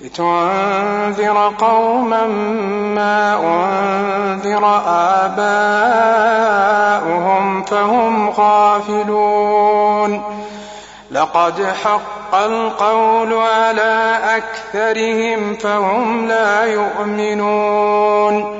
لتنذر قوما ما أنذر آباؤهم فهم غافلون. لقد حق القول على أكثرهم فهم لا يؤمنون.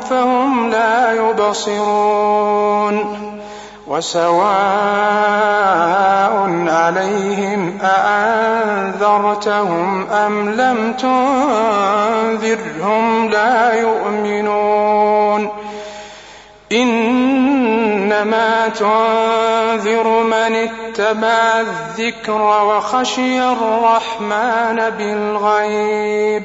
فهم لا يبصرون وسواء عليهم أأنذرتهم أم لم تنذرهم لا يؤمنون إنما تنذر من اتبع الذكر وخشي الرحمن بالغيب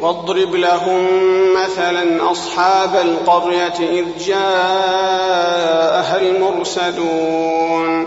واضرب لهم مثلا أصحاب القرية إذ جاءها المرسلون.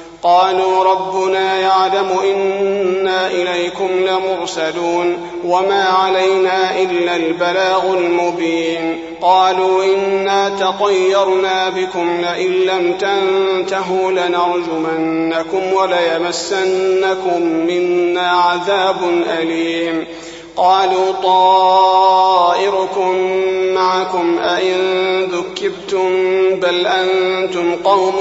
قالوا ربنا يعلم إنا إليكم لمرسلون وما علينا إلا البلاغ المبين. قالوا إنا تطيرنا بكم لئن لم تنتهوا لنرجمنكم وليمسنكم منا عذاب أليم. قالوا طائركم معكم أئن ذكبتم بل أنتم قوم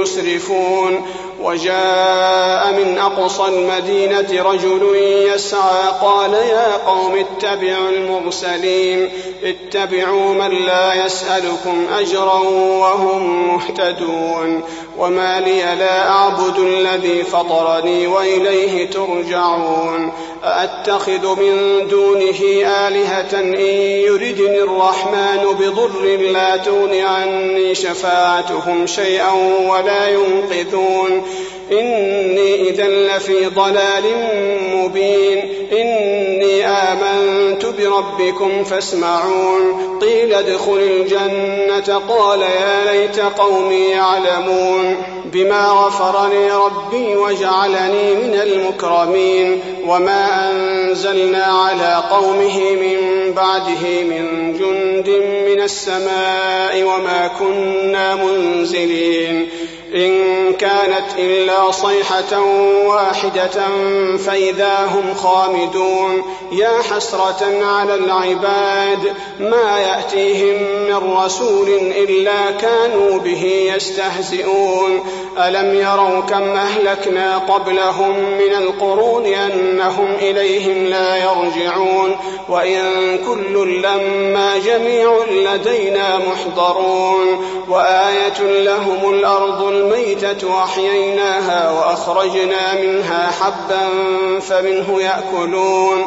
مسرفون. وجاء من أقصى المدينة رجل يسعى قال يا قوم اتبعوا المرسلين اتبعوا من لا يسألكم أجرا وهم مهتدون وما لي لا أعبد الذي فطرني وإليه ترجعون أأتخذ من دونه آلهة إن يردني الرحمن بضر لا تغن عني شفاعتهم شيئا ولا ينقذون إني إذا لفي ضلال مبين. إني آمنت بربكم فاسمعون. قيل ادخل الجنة. قال يا ليت قومي يعلمون. بما غفر لي ربي وجعلني من المكرمين. وما أنزلنا على قومه من بعده من جند من السماء وما كنا منزلين. إن كانت إلا صيحة واحدة فإذا هم خامدون. يا حسرة على العباد ما يأتيهم من رسول إلا كانوا به يستهزئون. ألم يروا كم أهلكنا قبلهم من القرون أنهم إليهم لا يرجعون؟ وإن كل لما جميع لدينا محضرون. وآية لهم الأرض الميتة أحييناها وأخرجنا منها حبا فمنه يأكلون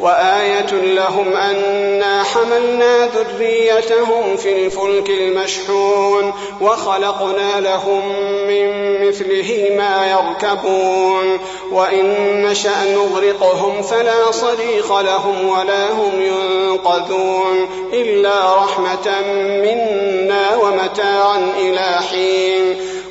وآية لهم أنا حملنا ذريتهم في الفلك المشحون وخلقنا لهم من مثله ما يركبون وإن نشأ نغرقهم فلا صريخ لهم ولا هم ينقذون إلا رحمة منا ومتاعا إلى حين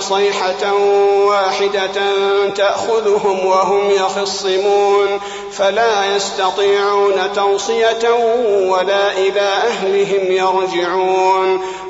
صيحة واحدة تأخذهم وهم يخصمون فلا يستطيعون توصية ولا إلى أهلهم يرجعون.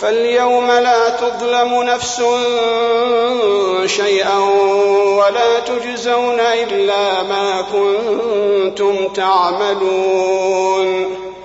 فاليوم لا تظلم نفس شيئا ولا تجزون إلا ما كنتم تعملون.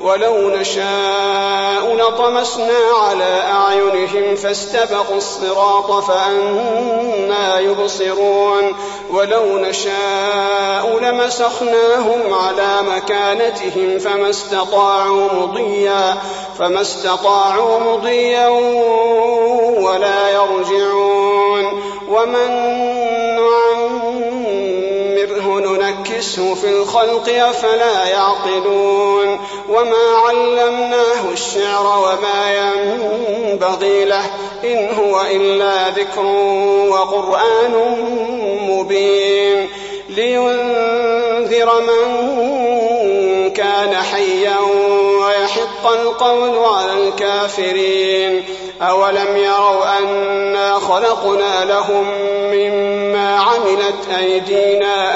ولو نشاء لطمسنا على أعينهم فاستبقوا الصراط فأنا يبصرون. ولو نشاء لمسخناهم على مكانتهم فما استطاعوا مضيا فما استطاعوا مضيا ولا يرجعون. ومن نعمره ننكسه في الخلق أفلا يعقلون وما علمناه الشعر وما ينبغي له إن هو إلا ذكر وقرآن مبين لينذر من كان حيا ويحق القول على الكافرين أولم يروا أنا خلقنا لهم مما عملت أيدينا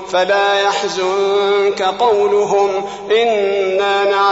فلا يحزنك قولهم إنا نعلم